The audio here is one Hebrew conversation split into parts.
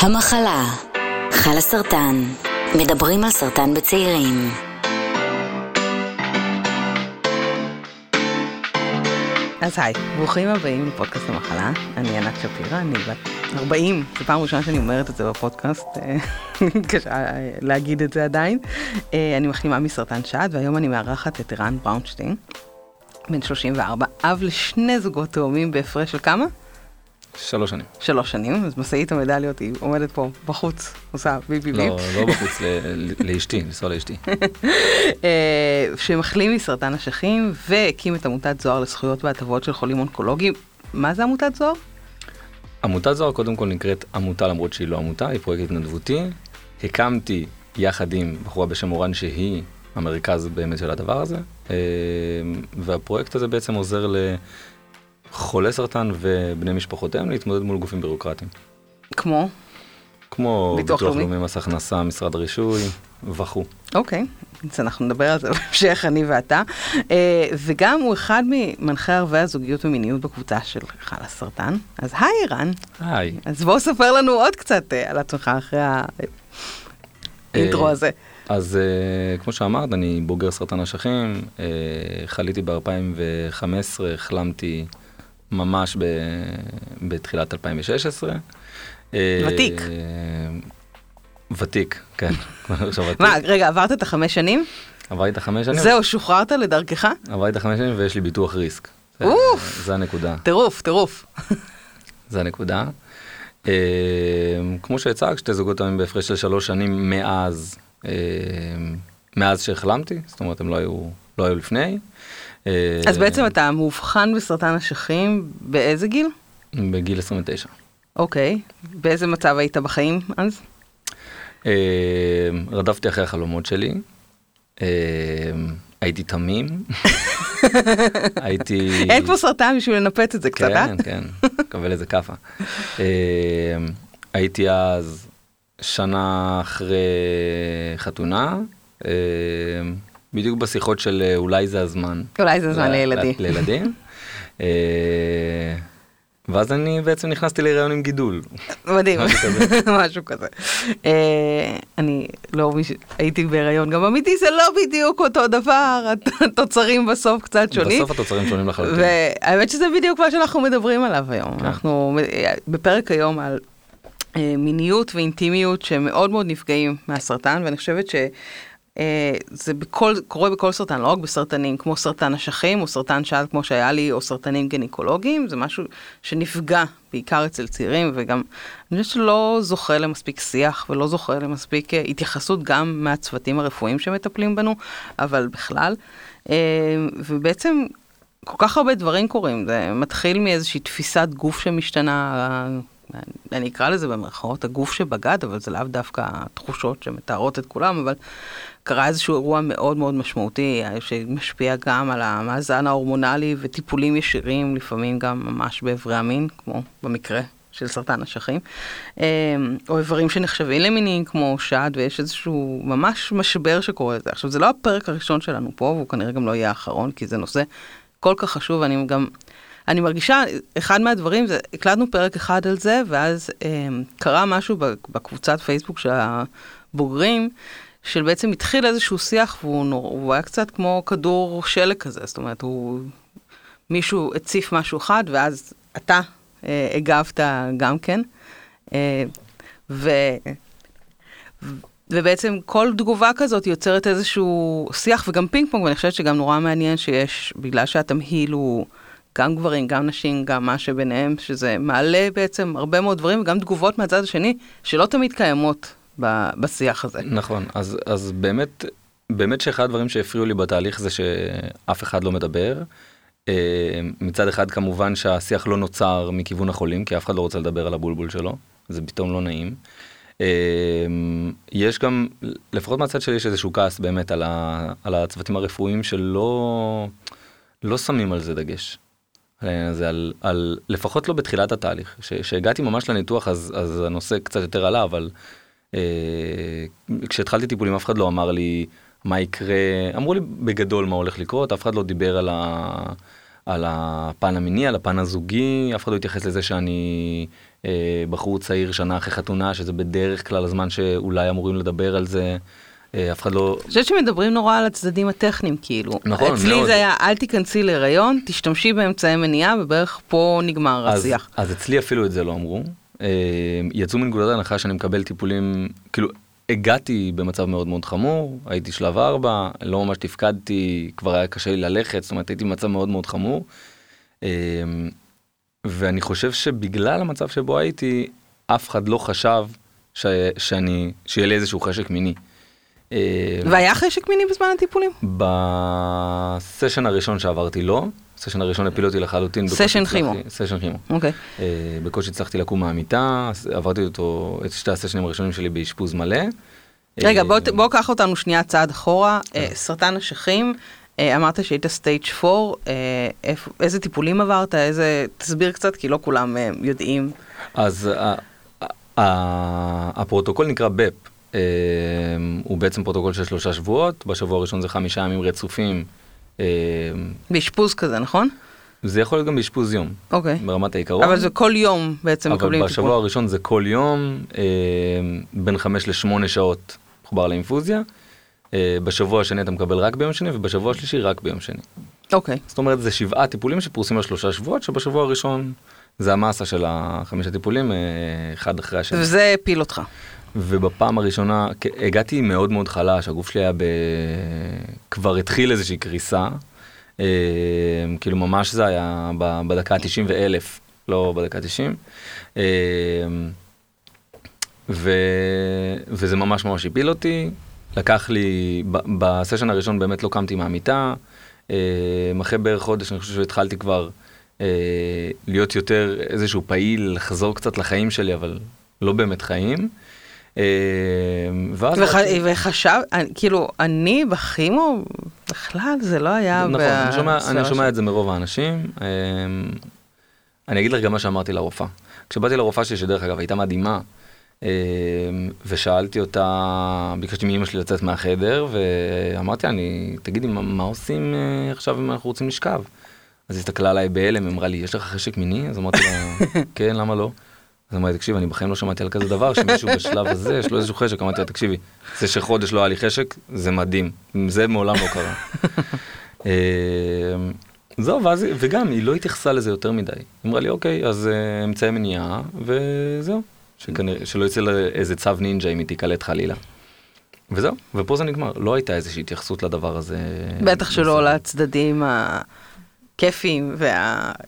המחלה, חלה סרטן, מדברים על סרטן בצעירים. אז היי, ברוכים הבאים לפודקאסט המחלה, אני ענת שפירא, אני בת 40, זו פעם ראשונה שאני אומרת את זה בפודקאסט, אה, קשה אה, להגיד את זה עדיין. אה, אני מחלימה מסרטן שד, והיום אני מארחת את ערן בראונשטיין, בן 34, אב לשני זוגות תאומים בהפרש של כמה? שלוש שנים. שלוש שנים, אז משאית המדליות היא עומדת פה בחוץ, עושה ביפ ביפ ביפ. לא, לא בחוץ, ל- לאשתי, לנסוע לאשתי. אה, שמחלים מסרטן אשכים והקים את עמותת זוהר לזכויות והטבות של חולים אונקולוגיים. מה זה עמותת זוהר? עמותת זוהר קודם כל נקראת עמותה למרות שהיא לא עמותה, היא פרויקט התנדבותי. הקמתי יחד עם בחורה בשם אורן שהיא המרכז באמת של הדבר הזה, אה, והפרויקט הזה בעצם עוזר לחולי סרטן ובני משפחותיהם להתמודד מול גופים בירוקרטיים. כמו? כמו ביטוח לאומי? מס הכנסה, משרד הרישוי וכו'. אוקיי, אז אנחנו נדבר על זה בהמשך, אני ואתה. אה, וגם הוא אחד ממנחי ערבי הזוגיות ומיניות בקבוצה של חלה סרטן. אז היי ערן, היי. אז בוא ספר לנו עוד קצת אה, על עצמך אחרי האינטרו אה, הזה. אז uh, כמו שאמרת, אני בוגר סרטן אשכים, uh, חליתי ב-2015, החלמתי ממש ב- בתחילת 2016. אה, ותיק. ותיק, כן. מה, רגע, עברת את החמש שנים? עברתי את החמש שנים, זהו, שוחררת לדרכך? עברתי את החמש שנים ויש לי ביטוח ריסק. אוף. זה הנקודה, טירוף, טירוף. זה הנקודה. Uh, כמו שהצגת, שתי זוגות תאומים בהפרש של שלוש שנים מאז, uh, מאז שהחלמתי, זאת אומרת הם לא היו, לא היו לפני. אה, אז בעצם אתה מאובחן בסרטן אשכים באיזה גיל? בגיל 29. אוקיי. באיזה מצב היית בחיים אז? אה, רדפתי אחרי החלומות שלי. אה, הייתי תמים. הייתי... אין כמו סרטן בשביל לנפץ את זה קצת, אה? כן, כן, קבל איזה כאפה. הייתי אז שנה אחרי חתונה, בדיוק בשיחות של אה, אולי זה הזמן. אולי זה זמן ל- לילדים. לילדים. אה, ואז אני בעצם נכנסתי להיריון עם גידול. מדהים, משהו כזה. אה, אני לא, הייתי בהיריון גם אמיתי, זה לא בדיוק אותו דבר, התוצרים בסוף קצת שונים. בסוף התוצרים שונים לחלוטין. והאמת שזה בדיוק מה שאנחנו מדברים עליו היום. כן. אנחנו בפרק היום על מיניות ואינטימיות שמאוד מאוד נפגעים מהסרטן, ואני חושבת ש... זה בכל, קורה בכל סרטן, לא רק בסרטנים כמו סרטן אשכים או סרטן שד כמו שהיה לי, או סרטנים גניקולוגיים, זה משהו שנפגע בעיקר אצל צעירים, וגם אני חושבת שלא זוכה למספיק שיח ולא זוכה למספיק אה, התייחסות גם מהצוותים הרפואיים שמטפלים בנו, אבל בכלל. אה, ובעצם כל כך הרבה דברים קורים, זה מתחיל מאיזושהי תפיסת גוף שמשתנה, אה, אני אקרא לזה במרכאות הגוף שבגד, אבל זה לאו דווקא התחושות שמתארות את כולם, אבל קרה איזשהו אירוע מאוד מאוד משמעותי, אה, שמשפיע גם על המאזן ההורמונלי וטיפולים ישירים, לפעמים גם ממש באיברי המין, כמו במקרה של סרטן אשכים, אה, או איברים שנחשבים למיניים כמו שד, ויש איזשהו ממש משבר שקורה לזה. עכשיו, זה לא הפרק הראשון שלנו פה, והוא כנראה גם לא יהיה האחרון, כי זה נושא כל כך חשוב, אני גם... אני מרגישה, אחד מהדברים זה, הקלטנו פרק אחד על זה, ואז אה, קרה משהו בקבוצת פייסבוק של הבוגרים, של בעצם התחיל איזשהו שיח, והוא נור, הוא היה קצת כמו כדור שלג כזה, זאת אומרת, הוא... מישהו הציף משהו אחד, ואז אתה אה, הגבת גם כן. אה, ו... ובעצם כל תגובה כזאת יוצרת איזשהו שיח וגם פינג פונג, ואני חושבת שגם נורא מעניין שיש, בגלל שהתמהיל הוא גם גברים, גם נשים, גם מה שביניהם, שזה מעלה בעצם הרבה מאוד דברים, וגם תגובות מהצד השני, שלא תמיד קיימות בשיח הזה. נכון, אז, אז באמת, באמת שאחד הדברים שהפריעו לי בתהליך זה שאף אחד לא מדבר. אה, מצד אחד כמובן שהשיח לא נוצר מכיוון החולים, כי אף אחד לא רוצה לדבר על הבולבול שלו, זה פתאום לא נעים. אה, יש גם, לפחות מהצד שלי יש איזשהו כעס באמת על, ה, על הצוותים הרפואיים שלא לא שמים על זה דגש. העניין הזה, על, על, לפחות לא בתחילת התהליך. כשהגעתי ממש לניתוח אז, אז הנושא קצת יותר עלה, אבל אה, כשהתחלתי טיפולים אף אחד לא אמר לי מה יקרה, אמרו לי בגדול מה הולך לקרות, אף אחד לא דיבר על, ה, על הפן המיני, על הפן הזוגי, אף אחד לא התייחס לזה שאני אה, בחור צעיר שנה אחרי חתונה, שזה בדרך כלל הזמן שאולי אמורים לדבר על זה. אה, אף אחד לא... אני חושבת שמדברים נורא על הצדדים הטכניים, כאילו. נכון, אצלי מאוד. זה היה, אל תיכנסי להיריון, תשתמשי באמצעי מניעה, ובערך פה נגמר אז, השיח. אז אצלי אפילו את זה לא אמרו. אה, יצאו מנקודת ההנחה שאני מקבל טיפולים, כאילו, הגעתי במצב מאוד מאוד חמור, הייתי שלב 4, לא ממש תפקדתי, כבר היה קשה לי ללכת, זאת אומרת הייתי במצב מאוד מאוד חמור. אה, ואני חושב שבגלל המצב שבו הייתי, אף אחד לא חשב ש, שאני, שיהיה לי איזשהו חשק מיני. אה, והיה חשק מיני בזמן הטיפולים? בסשן הראשון שעברתי לא, סשן הראשון הפיל אותי לחלוטין. סשן כימו. סשן כימו. אוקיי. אה, בקושי הצלחתי לקום מהמיטה, עברתי אותו, את שתי הסשנים הראשונים שלי באשפוז מלא. רגע, אה, בוא, קח אותנו שנייה צעד אחורה. אה, סרטן אשכים, אמרת שהיית stage 4, אה, איפה- איזה טיפולים עברת? איזה... תסביר קצת, כי לא כולם יודעים. אז הפרוטוקול נקרא BEP, אה, הוא בעצם פרוטוקול של שלושה שבועות, בשבוע הראשון זה חמישה ימים רצופים, באשפוז כזה, נכון? זה יכול להיות גם באשפוז יום, אוקיי. ברמת העיקרון. אבל זה כל יום בעצם מקבלים אבל טיפול. בשבוע הראשון זה כל יום, אה, בין חמש לשמונה שעות מחובר לאינפוזיה. אה, בשבוע השני אתה מקבל רק ביום שני, ובשבוע השלישי רק ביום שני. אוקיי. זאת אומרת, זה שבעה טיפולים שפרוסים על שלושה שבועות, שבשבוע הראשון זה המסה של החמישה טיפולים, אה, אחד אחרי השני. וזה הפיל אותך. ובפעם הראשונה הגעתי מאוד מאוד חלש, הגוף שלי היה ב... כבר התחיל איזושהי קריסה. אה, כאילו ממש זה היה בדקה ה-90 ואלף, לא בדקה ה-90. אה, ו... וזה ממש ממש הפיל אותי. לקח לי, בסשן הראשון באמת לא קמתי מהמיטה. אה, אחרי בערך חודש אני חושב שהתחלתי כבר אה, להיות יותר איזשהו פעיל, לחזור קצת לחיים שלי, אבל לא באמת חיים. אה. וחשב, כאילו, אני בכימו, בכלל זה לא היה... נכון, אני שומע. את זה מרוב האנשים. אה, אני אגיד לך גם מה שאמרתי לרופאה. כשבאתי לרופאה שלי, שדרך אגב הייתה מדהימה, אה, ושאלתי אותה, ביקשתי מאמא שלי לצאת מהחדר, ואמרתי לה, אני, תגידי, מה, מה עושים אה, עכשיו אם אנחנו רוצים לשכב? אז היא הסתכלה עליי בהלם, אמרה לי, יש לך חשק מיני? אז אמרתי לה, כן, למה לא? אז אמרתי, תקשיב, אני בחיים לא שמעתי על כזה דבר, שמישהו בשלב הזה יש לו איזשהו חשק. אמרתי לה, תקשיבי, זה שחודש לא היה לי חשק, זה מדהים. זה מעולם לא קרה. אה, זהו, ואז, וגם היא לא התייחסה לזה יותר מדי. היא אמרה לי, אוקיי, אז אה, אמצעי מניעה, וזהו. שכנראה, שלא יצא לה איזה צו נינג'ה אם היא תיקלט חלילה. וזהו, ופה זה נגמר. לא הייתה איזושהי התייחסות לדבר הזה. בטח שלא. לצדדים הכיפיים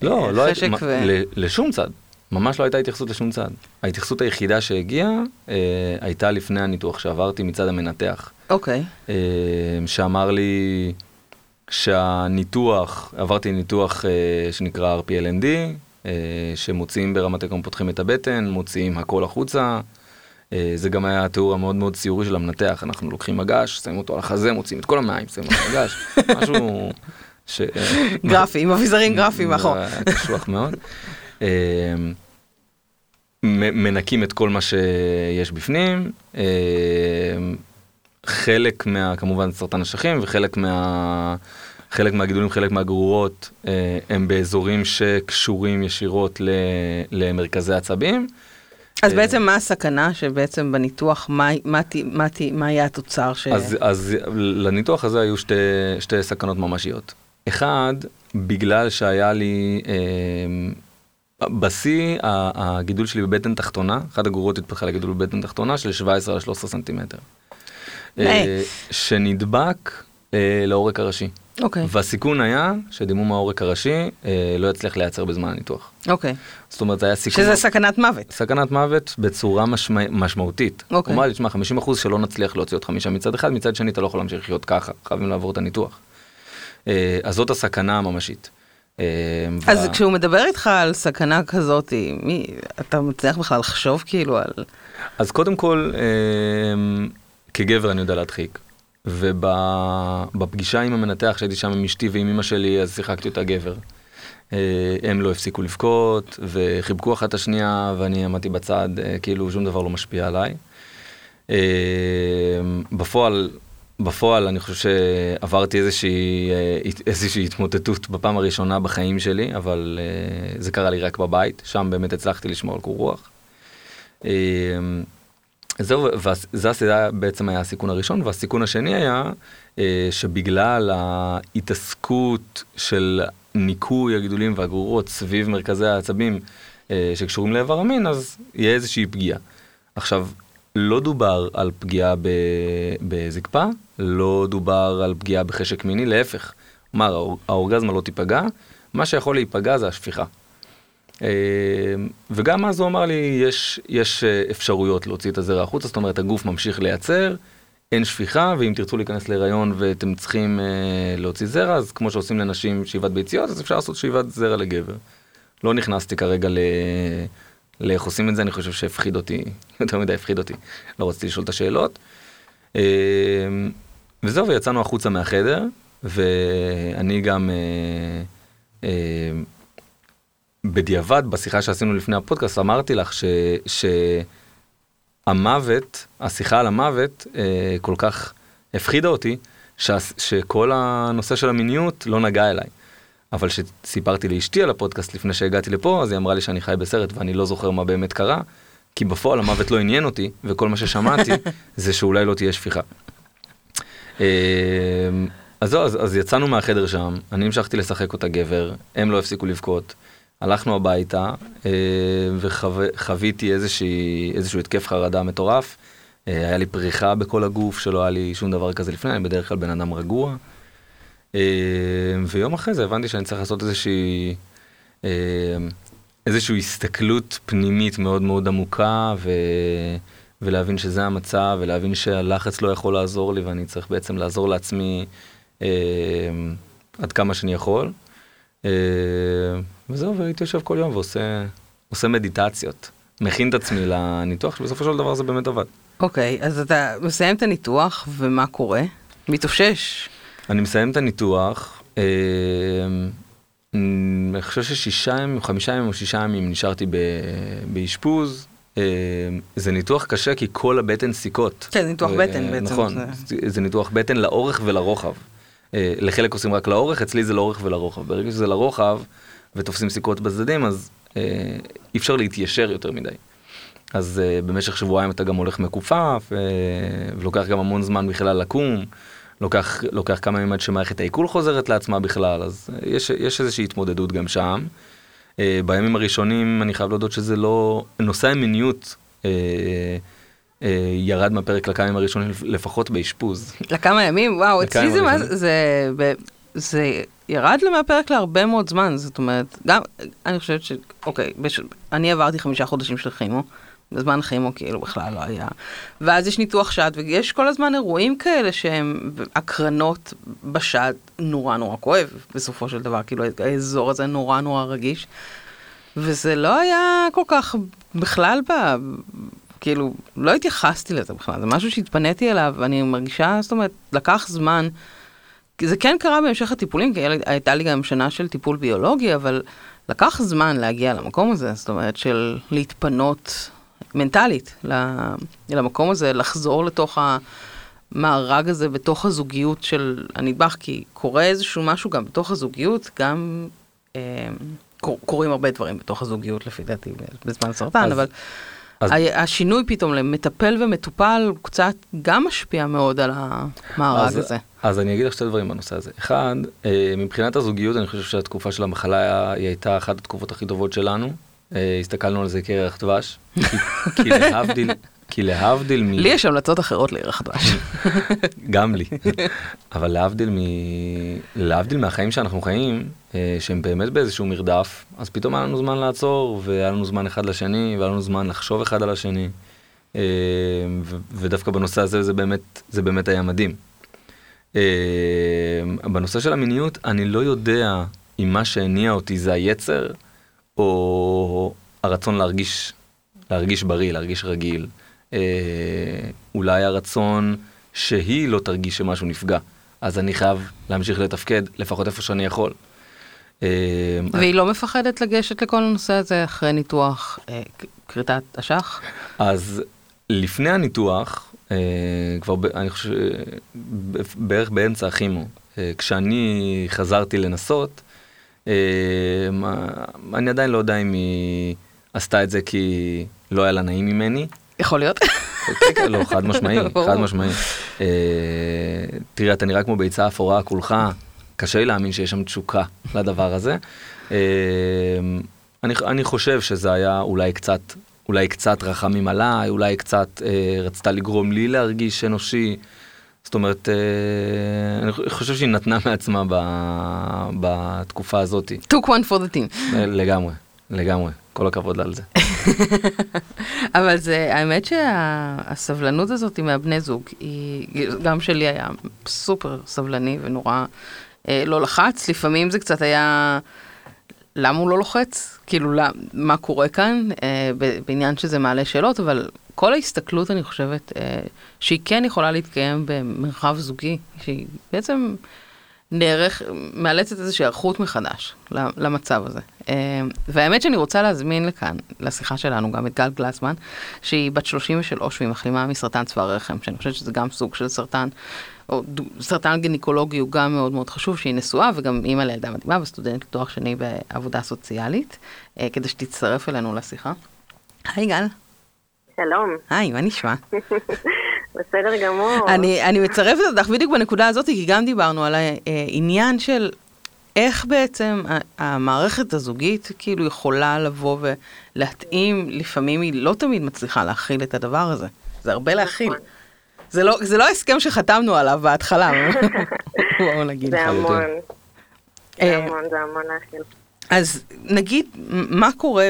לא, לא והחשק הייתה, ו... לשום צד. ממש לא הייתה התייחסות לשום צד. ההתייחסות היחידה שהגיעה אה, הייתה לפני הניתוח שעברתי מצד המנתח. אוקיי. אה, שאמר לי שהניתוח, עברתי ניתוח אה, שנקרא RPLND, אה, שמוציאים ברמת העיקרון, פותחים את הבטן, מוציאים הכל החוצה. אה, זה גם היה התיאור המאוד מאוד ציורי של המנתח, אנחנו לוקחים מגש, שמים אותו על החזה, מוציאים את כל המים, שמים אותו על המגש, משהו ש... אה, גרפי, עם אביזרים גרפיים מאחור. היה קשוח מאוד. אה, מ- מנקים את כל מה שיש בפנים. אה, חלק מה, כמובן סרטן אשכים וחלק מה... חלק מהגידולים, חלק מהגרורות אה, הם באזורים שקשורים ישירות ל, למרכזי עצבים. אז אה, בעצם מה הסכנה שבעצם בניתוח, מה- מה יהיה התוצר ש... אז, אז לניתוח הזה היו שתי, שתי סכנות ממשיות. אחד, בגלל שהיה לי, אה, בשיא הגידול שלי בבטן תחתונה, אחת הגרורות התפתחה לגידול בבטן תחתונה של 17 על 13 סנטימטר. אה. שנדבק אה, לעורק הראשי. אוקיי, והסיכון היה שדימום העורק הראשי אה, לא יצליח להיעצר בזמן הניתוח. אוקיי. זאת אומרת, זה היה סיכון... שזה סכנת מוות. סכנת מוות בצורה משמע... משמעותית. אוקיי. הוא אמר לי, תשמע, 50% שלא נצליח להוציא אותך משם מצד אחד, מצד שני אתה לא יכול להמשיך לחיות ככה, חייבים לעבור את הניתוח. אה, אז זאת הסכנה הממשית. אה, אז וה- כשהוא מדבר איתך על סכנה כזאת, מי, אתה מצליח בכלל לחשוב כאילו על... אז קודם כל, אה, כגבר אני יודע להדחיק. ובפגישה עם המנתח, שהייתי שם עם אשתי ועם אמא שלי, אז שיחקתי אותה גבר. אה, הם לא הפסיקו לבכות, וחיבקו אחת את השנייה, ואני עמדתי בצד, אה, כאילו שום דבר לא משפיע עליי. אה, בפועל, בפועל אני חושב שעברתי איזושהי, אה, איזושהי התמוטטות בפעם הראשונה בחיים שלי, אבל אה, זה קרה לי רק בבית, שם באמת הצלחתי לשמור על קור רוח. אה, זהו, וזה בעצם היה הסיכון הראשון, והסיכון השני היה שבגלל ההתעסקות של ניקוי הגידולים והגרורות סביב מרכזי העצבים שקשורים לאיבר המין, אז יהיה איזושהי פגיעה. עכשיו, לא דובר על פגיעה בזקפה, לא דובר על פגיעה בחשק מיני, להפך. כלומר, האורגזמה לא תיפגע, מה שיכול להיפגע זה השפיכה. אה, וגם אז הוא אמר לי, יש, יש אה, אפשרויות להוציא את הזרע החוצה, זאת אומרת, הגוף ממשיך לייצר, אין שפיכה, ואם תרצו להיכנס להיריון ואתם צריכים אה, להוציא זרע, אז כמו שעושים לנשים שאיבת ביציות, אז אפשר לעשות שאיבת זרע לגבר. לא נכנסתי כרגע ל... לאיך עושים את זה, אני חושב שהפחיד אותי, יותר מדי הפחיד אותי, לא רציתי לשאול את השאלות. אמ, וזהו, ויצאנו החוצה מהחדר, ואני גם אה, אה, בדיעבד, בשיחה שעשינו לפני הפודקאסט, אמרתי לך ש, שהמוות, השיחה על המוות, אה, כל כך הפחידה אותי, ש, שכל הנושא של המיניות לא נגע אליי. אבל כשסיפרתי לאשתי על הפודקאסט לפני שהגעתי לפה, אז היא אמרה לי שאני חי בסרט ואני לא זוכר מה באמת קרה, כי בפועל המוות לא עניין אותי, וכל מה ששמעתי זה שאולי לא תהיה שפיכה. אמ, אז זהו, אז, אז יצאנו מהחדר שם, אני המשכתי לשחק אותה גבר, הם לא הפסיקו לבכות, הלכנו הביתה וחוויתי איזשהו התקף חרדה מטורף. אה, היה לי פריחה בכל הגוף שלא היה לי שום דבר כזה לפני, אני בדרך כלל בן אדם רגוע. אה, ויום אחרי זה הבנתי שאני צריך לעשות איזושהי, אה, איזושהי הסתכלות פנימית מאוד מאוד עמוקה, ו... ולהבין שזה המצב, ולהבין שהלחץ לא יכול לעזור לי, ואני צריך בעצם לעזור לעצמי אה, עד כמה שאני יכול. וזהו, והייתי יושב כל יום ועושה מדיטציות. מכין את עצמי לניתוח, שבסופו של דבר זה באמת עבד. אוקיי, okay, אז אתה מסיים את הניתוח, ומה קורה? מתאושש? אני מסיים את הניתוח, אה, אני חושב ששישה ימים, חמישה ימים או שישה ימים נשארתי באשפוז. אה, זה ניתוח קשה כי כל הבטן סיכות. כן, ניתוח בטן בעצם. נכון, זה ניתוח בטן לאורך ולרוחב. אה, לחלק עושים רק לאורך, אצלי זה לאורך ולרוחב. ברגע שזה לרוחב ותופסים סיכות בצדדים, אז אי אפשר להתיישר יותר מדי. אז במשך שבועיים אתה גם הולך מכופף, ולוקח גם המון זמן בכלל לקום. לוקח, לוקח כמה ימים עד שמערכת העיכול חוזרת לעצמה בכלל, אז יש, יש איזושהי התמודדות גם שם. Uh, בימים הראשונים אני חייב להודות שזה לא, נושא המיניות uh, uh, ירד מהפרק לכמה ימים הראשונים לפחות באשפוז. לכמה ימים? וואו, אצלי זה, מה, זה, זה, זה ירד לי מהפרק להרבה מאוד זמן, זאת אומרת, גם, אני חושבת ש... אוקיי, בש, אני עברתי חמישה חודשים של כימו. בזמן כימו כאילו בכלל לא היה. ואז יש ניתוח שד, ויש כל הזמן אירועים כאלה שהם הקרנות בשד נורא נורא כואב, בסופו של דבר, כאילו האזור הזה נורא נורא רגיש. וזה לא היה כל כך בכלל ב... כאילו, לא התייחסתי לזה בכלל, זה משהו שהתפניתי אליו, ואני מרגישה, זאת אומרת, לקח זמן. זה כן קרה בהמשך הטיפולים, כי הייתה לי גם שנה של טיפול ביולוגי, אבל לקח זמן להגיע למקום הזה, זאת אומרת, של להתפנות מנטלית למקום הזה, לחזור לתוך המארג הזה בתוך הזוגיות של הנדבך, כי קורה איזשהו משהו גם בתוך הזוגיות, גם אה, קורים הרבה דברים בתוך הזוגיות לפי דעתי בזמן סרטן, אז, אבל אז... השינוי פתאום למטפל ומטופל הוא קצת גם משפיע מאוד על המארג אז, הזה. אז אני אגיד לך שתי דברים בנושא הזה. אחד, אה, מבחינת הזוגיות אני חושב שהתקופה של המחלה היא הייתה אחת התקופות הכי טובות שלנו. אה, הסתכלנו על זה כערך דבש, כי להבדיל, כי להבדיל מ... לי יש המלצות אחרות לערך דבש. גם לי. אבל להבדיל, מ... להבדיל מהחיים שאנחנו חיים, אה, שהם באמת באיזשהו מרדף, אז פתאום היה לנו זמן לעצור, והיה לנו זמן אחד לשני, והיה לנו זמן לחשוב אחד על השני. אה, ודווקא בנושא הזה זה באמת, זה באמת היה מדהים. בנושא של המיניות, אני לא יודע אם מה שהניע אותי זה היצר, או הרצון להרגיש, להרגיש בריא, להרגיש רגיל. אה, אולי הרצון שהיא לא תרגיש שמשהו נפגע. אז אני חייב להמשיך לתפקד, לפחות איפה שאני יכול. אה, והיא לא מפחדת לגשת לכל הנושא הזה אחרי ניתוח אה, כריתת אשך? אז לפני הניתוח, כבר אני חושב בערך באמצע הכימו. כשאני חזרתי לנסות, אני עדיין לא יודע אם היא עשתה את זה כי לא היה לה נעים ממני. יכול להיות. כן, כן, לא, חד משמעי, חד משמעי. תראה, אתה נראה כמו ביצה אפורה כולך, קשה לי להאמין שיש שם תשוקה לדבר הזה. אני, אני חושב שזה היה אולי קצת, אולי קצת רחמים עליי, אולי קצת אה, רצתה לגרום לי להרגיש אנושי. זאת אומרת, אה, אני חושב שהיא נתנה מעצמה ב, בתקופה הזאת. took one for the team. לגמרי, לגמרי. כל הכבוד לה על זה. אבל זה, האמת שהסבלנות הזאת מהבני זוג, היא, גם שלי היה סופר סבלני ונורא אה, לא לחץ, לפעמים זה קצת היה... למה הוא לא לוחץ? כאילו, למה, מה קורה כאן? אה, בעניין שזה מעלה שאלות, אבל כל ההסתכלות, אני חושבת, אה, שהיא כן יכולה להתקיים במרחב זוגי, שהיא בעצם נערך, מאלצת איזושהי היערכות מחדש למצב הזה. אה, והאמת שאני רוצה להזמין לכאן, לשיחה שלנו, גם את גל גלסמן, שהיא בת 33 והיא מחלימה מסרטן צוואר רחם, שאני חושבת שזה גם סוג של סרטן או סרטן גינקולוגי הוא גם מאוד מאוד חשוב, שהיא נשואה וגם אימא לילדה מדהימה וסטודנט לתואר שני בעבודה סוציאלית, אה, כדי שתצטרף אלינו לשיחה. היי גל. שלום. היי, מה נשמע? בסדר גמור. אני, אני מצרפת אותך בדיוק בנקודה הזאת, כי גם דיברנו על העניין של איך בעצם המערכת הזוגית כאילו יכולה לבוא ולהתאים, לפעמים היא לא תמיד מצליחה להכיל את הדבר הזה. זה הרבה להכיל. נכון. זה לא, זה לא הסכם שחתמנו עליו בהתחלה, בואו נגיד. זה המון. זה אה, המון, זה המון להכיל. אז נגיד, מה קורה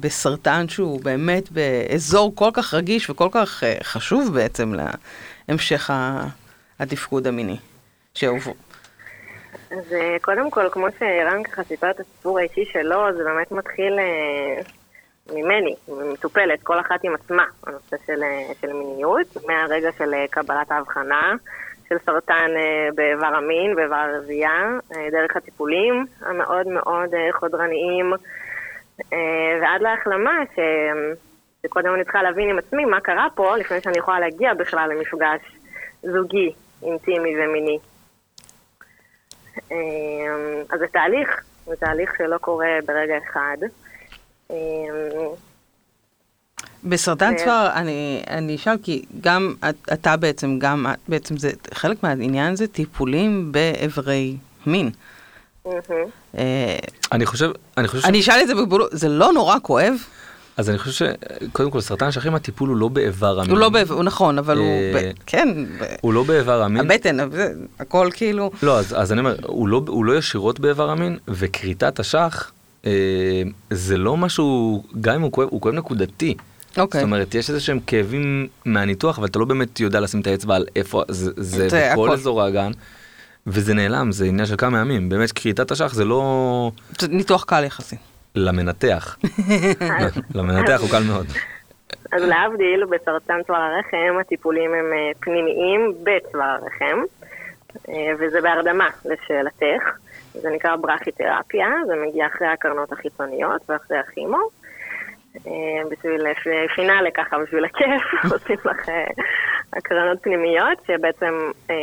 בסרטן שהוא באמת באזור כל כך רגיש וכל כך אה, חשוב בעצם להמשך התפקוד המיני שהובאו? אז אה, קודם כל, כמו שערן ככה סיפר את הסיפור האישי שלו, זה באמת מתחיל ממני, מטופלת, כל אחת עם עצמה, הנושא של, של מיניות, מהרגע של קבלת ההבחנה של סרטן אה, באיבר המין, באיבר הרבייה, דרך הטיפולים המאוד מאוד חודרניים, ועד להחלמה, ש... שקודם אני צריכה להבין עם עצמי מה קרה פה, לפני שאני יכולה להגיע בכלל למפגש זוגי, אינטימי ומיני. אז זה תהליך, זה תהליך שלא קורה ברגע אחד. בסרטן צוואר, אני, אני אשאל, כי גם אתה בעצם, גם בעצם זה, חלק מהעניין זה טיפולים באיברי מין. אה, אני חושב, אני חושב ש... אני אשאל את זה בגבולות, זה לא נורא כואב? אז אני חושב שקודם כל סרטן אשכים הטיפול הוא לא באיבר המין. הוא לא באיבר, הוא נכון, אבל הוא, אה, כן. הוא לא באיבר המין. הבטן, הכל כאילו. לא, אז אני אומר, לא, הוא לא ישירות באיבר המין, וכריתת אשך אה, זה לא משהו, גם אם הוא כואב, הוא כואב נקודתי. אוקיי. זאת אומרת, יש איזה שהם כאבים מהניתוח, אבל אתה לא באמת יודע לשים את האצבע על איפה, זה, זה בכל הכל. אזור האגן, וזה נעלם, זה עניין של כמה ימים. באמת, כריתת אשך זה לא... זה ניתוח קל יחסי. למנתח. למנתח הוא קל מאוד. אז להבדיל, בסרטן צוואר הרחם, הטיפולים הם אה, פנימיים בצוואר הרחם, אה, וזה בהרדמה, לשאלתך. זה נקרא ברכיתרפיה, זה מגיע אחרי הקרנות החיצוניות ואחרי הכימו. אה, בשביל פינאלה ככה, בשביל הכיף, עושים לך אה, הקרנות פנימיות, שבעצם אה,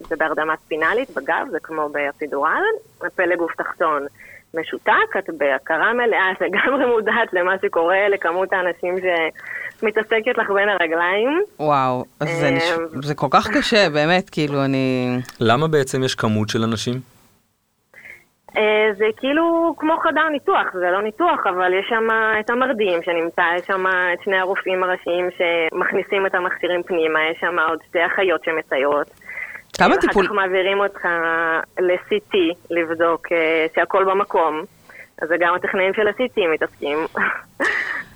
זה בהרדמה ספינלית בגב, זה כמו באפידורל, הפלג גוף תחתון משותק, את בהכרה מלאה, את לגמרי מודעת למה שקורה, לכמות האנשים שמתעסקת לך בין הרגליים. וואו, זה, נש... זה כל כך קשה, באמת, כאילו, אני... למה בעצם יש כמות של אנשים? אה, זה כאילו כמו חדר ניתוח, זה לא ניתוח, אבל יש שם את המרדים שנמצא, יש שם את שני הרופאים הראשיים שמכניסים את המכשירים פנימה, יש שם עוד שתי אחיות שמסייעות. כמה טיפול... אחר כך מעבירים אותך ל-CT לבדוק אה, שהכל במקום. אז גם הטכנאים של ה-CT מתעסקים.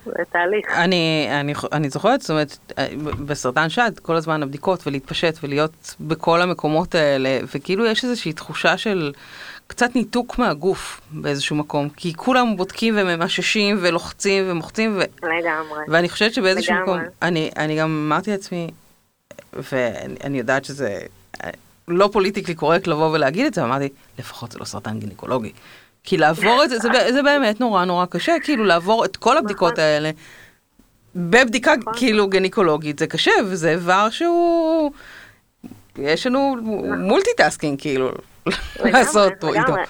זה תהליך. אני, אני, אני זוכרת, זאת אומרת, אה, בסרטן שד, כל הזמן הבדיקות ולהתפשט ולהיות בכל המקומות האלה, וכאילו יש איזושהי תחושה של... קצת ניתוק מהגוף באיזשהו מקום, כי כולם בודקים וממששים ולוחצים ומוחצים, ו... לגמרי. ואני חושבת שבאיזשהו לגמרי. מקום, אני, אני גם אמרתי לעצמי, ואני יודעת שזה לא פוליטיקלי קורקט לבוא ולהגיד את זה, אמרתי, לפחות זה לא סרטן גינקולוגי. כי לעבור את זה, זה, זה באמת נורא נורא קשה, כאילו לעבור את כל הבדיקות נכון. האלה, בבדיקה נכון. כאילו גניקולוגית זה קשה, וזה איבר שהוא... יש לנו multitasking כאילו, לעשות פה איתו. לגמרי.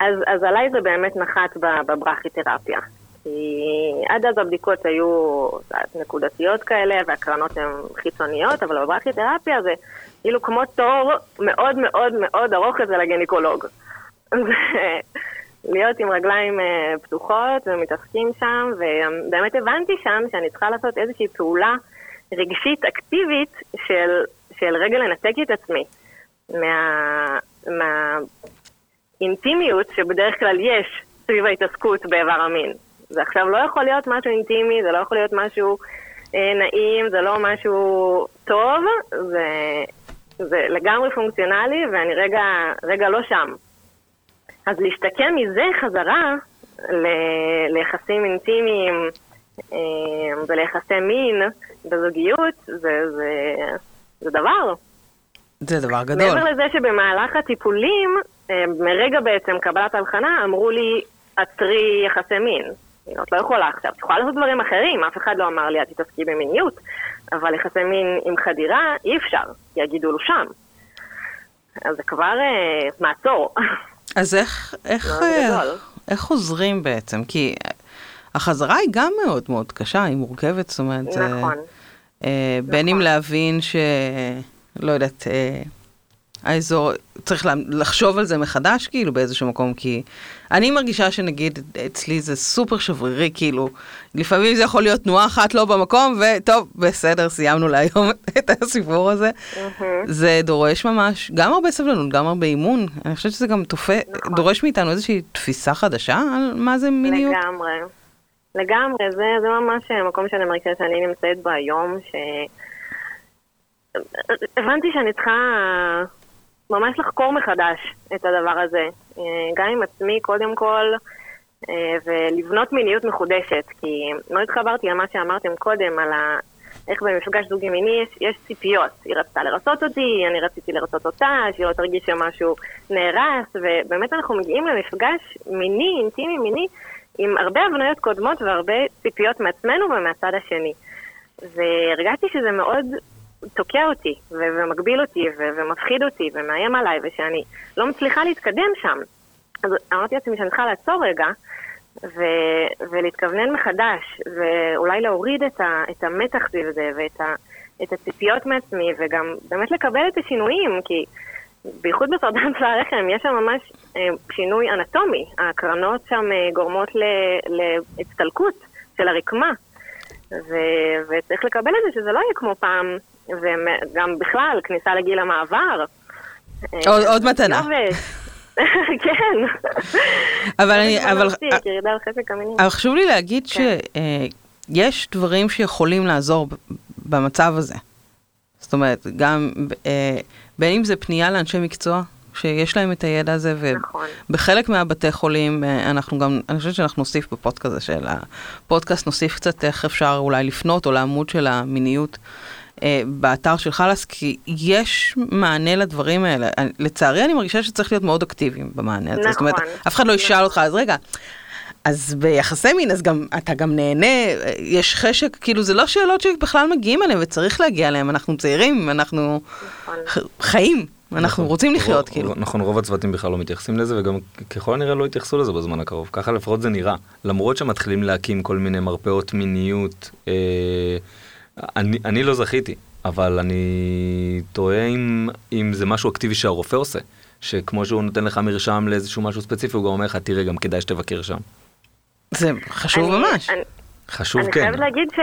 אז, אז עליי זה באמת נחת בברכיתרפיה. כי עד אז הבדיקות היו נקודתיות כאלה, והקרנות הן חיצוניות, אבל בברכיתרפיה זה כאילו כמו תור מאוד מאוד מאוד ארוך אצל הגניקולוג. זה להיות עם רגליים אה, פתוחות ומתעסקים שם, ובאמת הבנתי שם שאני צריכה לעשות איזושהי פעולה רגשית אקטיבית של, של רגע לנתק את עצמי מה, מהאינטימיות שבדרך כלל יש סביב ההתעסקות באיבר המין. זה עכשיו לא יכול להיות משהו אינטימי, זה לא יכול להיות משהו אה, נעים, זה לא משהו טוב, זה, זה לגמרי פונקציונלי ואני רגע, רגע לא שם. אז להשתקם מזה חזרה ל- ליחסים אינטימיים אה, וליחסי מין בזוגיות, זה, זה, זה דבר. זה דבר גדול. מעבר לזה שבמהלך הטיפולים, אה, מרגע בעצם קבלת ההבחנה, אמרו לי, עצרי יחסי מין. את לא יכולה עכשיו, את יכולה לעשות דברים אחרים, אף אחד לא אמר לי, את תתעסקי במיניות, אבל יחסי מין עם חדירה, אי אפשר, כי הגידול הוא שם. אז זה כבר אה, מעצור. אז איך, איך, אה, גדול. איך חוזרים בעצם? כי החזרה היא גם מאוד מאוד קשה, היא מורכבת, זאת אומרת, נכון. אה, בין אם נכון. להבין ש... לא יודעת, אה, האזור, צריך לחשוב על זה מחדש, כאילו, באיזשהו מקום, כי אני מרגישה שנגיד, אצלי זה סופר שברירי, כאילו, לפעמים זה יכול להיות תנועה אחת לא במקום, וטוב, בסדר, סיימנו להיום את הסיפור הזה. מהמם. זה דורש ממש גם הרבה סבלנות, גם הרבה אימון. אני חושבת שזה גם תופ... נכון. דורש מאיתנו איזושהי תפיסה חדשה על מה זה מיניות. לגמרי. לגמרי, זה, זה ממש מקום שאני מרגישה שאני נמצאת בו היום, ש... הבנתי שאני צריכה ממש לחקור מחדש את הדבר הזה. אה, גם עם עצמי קודם כל, אה, ולבנות מיניות מחודשת, כי לא התחברתי למה שאמרתם קודם, על ה... איך במפגש זוגי מיני יש, יש ציפיות. היא רצתה לרצות אותי, אני רציתי לרצות אותה, שהיא לא תרגיש שמשהו נהרס, ובאמת אנחנו מגיעים למפגש מיני, אינטימי מיני, עם הרבה הבניות קודמות והרבה ציפיות מעצמנו ומהצד השני. והרגשתי שזה מאוד תוקע אותי, ומגביל אותי, ומפחיד אותי, ומאיים עליי, ושאני לא מצליחה להתקדם שם. אז אמרתי לעצמי שאני צריכה לעצור רגע, ו- ולהתכוונן מחדש, ואולי להוריד את, ה- את המתח סביב זה, ואת ה- את הציפיות מעצמי, וגם באמת לקבל את השינויים, כי בייחוד בסרטן צלע הרחם יש שם ממש אה, שינוי אנטומי. ההקרנות שם אה, גורמות ל- להצטלקות של הרקמה. ו- וצריך לקבל את זה שזה לא יהיה כמו פעם, וגם בכלל, כניסה לגיל המעבר. אה, עוד- עוד מתנה. לא. כן. אבל אני, אבל, המינים. אבל חשוב לי להגיד כן. שיש דברים שיכולים לעזור במצב הזה. זאת אומרת, גם, אה, בין אם זה פנייה לאנשי מקצוע, שיש להם את הידע הזה, נכון. ובחלק מהבתי חולים, אה, אנחנו גם, אני חושבת שאנחנו נוסיף בפודקאסט הזה של הפודקאסט, נוסיף קצת איך אפשר אולי לפנות, או לעמוד של המיניות. אה, באתר של חלאס, כי יש מענה לדברים האלה. לצערי אני מרגישה שצריך להיות מאוד אקטיביים במענה הזה. זאת אומרת, נכון. אף אחד לא ישאל אותך, אז רגע, אז ביחסי מין, אז גם, אתה גם נהנה, יש חשק, כאילו זה לא שאלות שבכלל מגיעים אליהם וצריך להגיע אליהם, אנחנו צעירים, אנחנו נכון. חיים, אנחנו נכון. רוצים לחיות, רוב- כאילו. נכון, רוב הצוותים בכלל לא מתייחסים לזה, וגם ככל הנראה לא יתייחסו לזה בזמן הקרוב. ככה לפחות זה נראה. למרות שמתחילים להקים כל מיני מרפאות מיניות, אה, אני, אני לא זכיתי, אבל אני תוהה אם, אם זה משהו אקטיבי שהרופא עושה. שכמו שהוא נותן לך מרשם לאיזשהו משהו ספציפי, הוא גם אומר לך, תראה, גם כדאי שתבקר שם. זה חשוב אני- ממש. אני- חשוב אני כן. חייבת להגיד ש...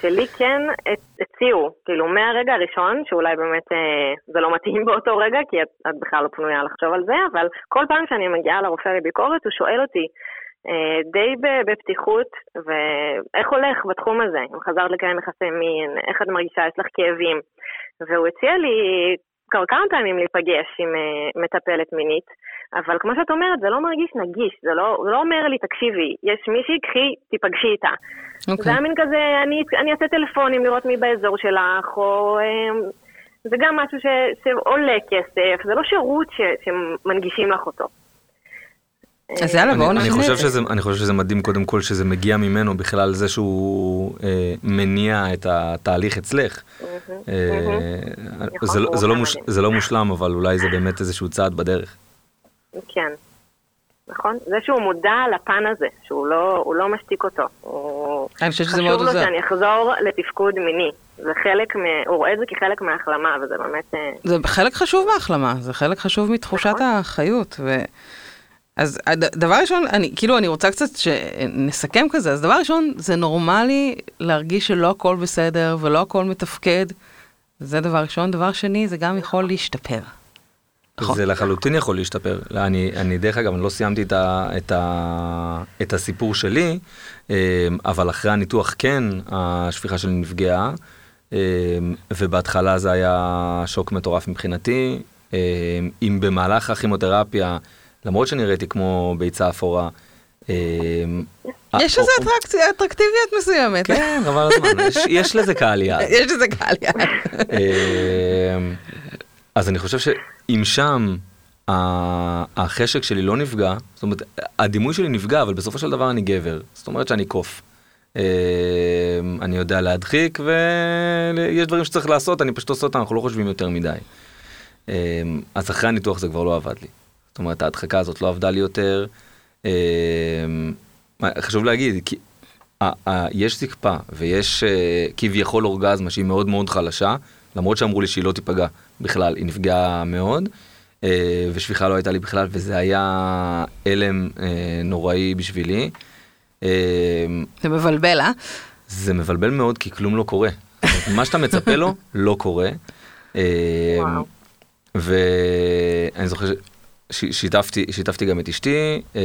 שלי כן הצ- הציעו, כאילו מהרגע הראשון, שאולי באמת אה, זה לא מתאים באותו רגע, כי את, את בכלל לא פנויה לחשוב על זה, אבל כל פעם שאני מגיעה לרופא לביקורת, הוא שואל אותי אה, די בפתיחות, ואיך הולך בתחום הזה? אם חזרת לקיים יחסי מין, איך את מרגישה, יש לך כאבים? והוא הציע לי כבר כמה פעמים להיפגש עם אה, מטפלת מינית, אבל כמו שאת אומרת, זה לא מרגיש נגיש, זה לא, הוא לא אומר לי, תקשיבי, יש מישהי, קחי, תיפגשי איתה. זה אוקיי. היה מין כזה, אני, אני אעשה טלפונים לראות מי באזור שלך, או... אמ, זה גם משהו ש, שעולה כסף, זה לא שירות ש, שמנגישים לך אותו. אז יאללה, בואו אני, אני, חושב. שזה, אני חושב שזה מדהים קודם כל שזה מגיע ממנו בכלל זה שהוא אה, מניע את התהליך אצלך. אה, זה, לא- לא לא מושלם אבל אולי זה באמת איזשהו צעד בדרך. כן. נכון? זה שהוא מודע לפן הזה, שהוא לא, לא משתיק אותו. הוא... אני חושבת שזה מאוד חשוב לו עוזר. שאני אחזור לתפקוד מיני. זה חלק, מ... הוא רואה את זה כחלק מההחלמה, וזה באמת... אה, זה חלק חשוב מההחלמה, זה חלק חשוב מתחושת נכון. החיות. ו... אז דבר ראשון, אני, כאילו, אני רוצה קצת שנסכם כזה, אז דבר ראשון, זה נורמלי להרגיש שלא הכל בסדר ולא הכל מתפקד. זה דבר ראשון. דבר שני, זה גם יכול להשתפר. נכון. זה לחלוטין יכול להשתפר. לא, אני, אני דרך אגב, אני לא סיימתי את, ה, את, ה, את הסיפור שלי, אה, אבל אחרי הניתוח כן, השפיכה שלי נפגעה, אה, ובהתחלה זה היה שוק מטורף מבחינתי. אה, אם במהלך הכימותרפיה, למרות שנראיתי כמו ביצה אפורה, אה, יש אה, או- אטרקציה- אטרקטיביות מסוימת. כן, חבל הזמן, יש, לזה קהל יעד. יש לזה קהל יעד. אמ, אז אני חושב שאם שם החשק שלי לא נפגע, זאת אומרת, הדימוי שלי נפגע, אבל בסופו של דבר אני גבר. זאת אומרת שאני קוף. אני יודע להדחיק, ויש דברים שצריך לעשות, אני פשוט עושה אותם, אנחנו לא חושבים יותר מדי. אז אחרי הניתוח זה כבר לא עבד לי. זאת אומרת, ההדחקה הזאת לא עבדה לי יותר. אמ, חשוב להגיד, כי יש זקפה ויש אה, כביכול אורגזמה שהיא מאוד מאוד חלשה, למרות שאמרו לי שהיא לא תיפגע בכלל, היא נפגעה מאוד, אה, ושפיכה לא הייתה לי בכלל, וזה היה הלם אה, נוראי בשבילי. אה, זה מבלבל, אה? זה מבלבל מאוד כי כלום לא קורה. מה שאתה מצפה לו, לא קורה. וואו. ואני זוכר ששיתפתי שיתפתי גם את אשתי, אה,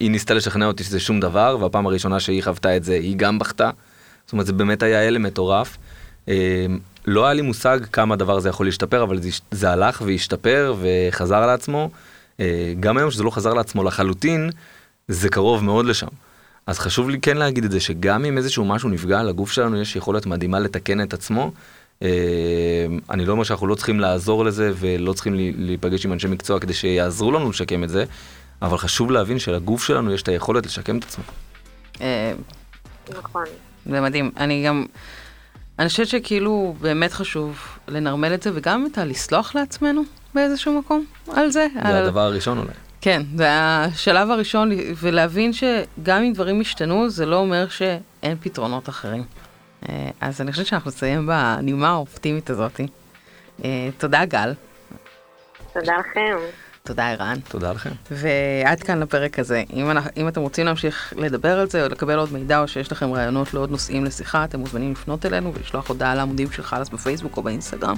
היא ניסתה לשכנע אותי שזה שום דבר, והפעם הראשונה שהיא חוותה את זה היא גם בכתה. זאת אומרת זה באמת היה הלם מטורף. אה, לא היה לי מושג כמה הדבר הזה יכול להשתפר, אבל זה, זה הלך והשתפר וחזר על עצמו. אה, גם היום שזה לא חזר לעצמו לחלוטין, זה קרוב מאוד לשם. אז חשוב לי כן להגיד את זה, שגם אם איזשהו משהו נפגע, לגוף שלנו יש יכולת מדהימה לתקן את עצמו. אה, אני לא אומר שאנחנו לא צריכים לעזור לזה ולא צריכים להיפגש עם אנשי מקצוע כדי שיעזרו לנו לשקם את זה, אבל חשוב להבין שלגוף שלנו יש את היכולת לשקם את עצמו. אה, נכון. זה מדהים. אני גם, אני חושבת שכאילו באמת חשוב לנרמל את זה, וגם את הלסלוח לעצמנו באיזשהו מקום על זה. זה על... הדבר הראשון אולי. כן, זה השלב הראשון, ולהבין שגם אם דברים השתנו, זה לא אומר שאין פתרונות אחרים. אה, אז אני חושבת שאנחנו נסיים בנימה האופטימית הזאת. אה, תודה גל, תודה לכם. תודה ערן. תודה לכם. ועד כאן לפרק הזה. אם, אנחנו, אם אתם רוצים להמשיך לדבר על זה או לקבל עוד מידע או שיש לכם רעיונות לעוד נושאים לשיחה, אתם מוזמנים לפנות אלינו ולשלוח הודעה לעמודים של חלאס בפייסבוק או באינסטגרם.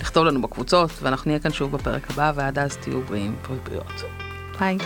לכתוב לנו בקבוצות, ואנחנו נהיה כאן שוב בפרק הבא, ועד אז תהיו בריאים ובריאות. ביי.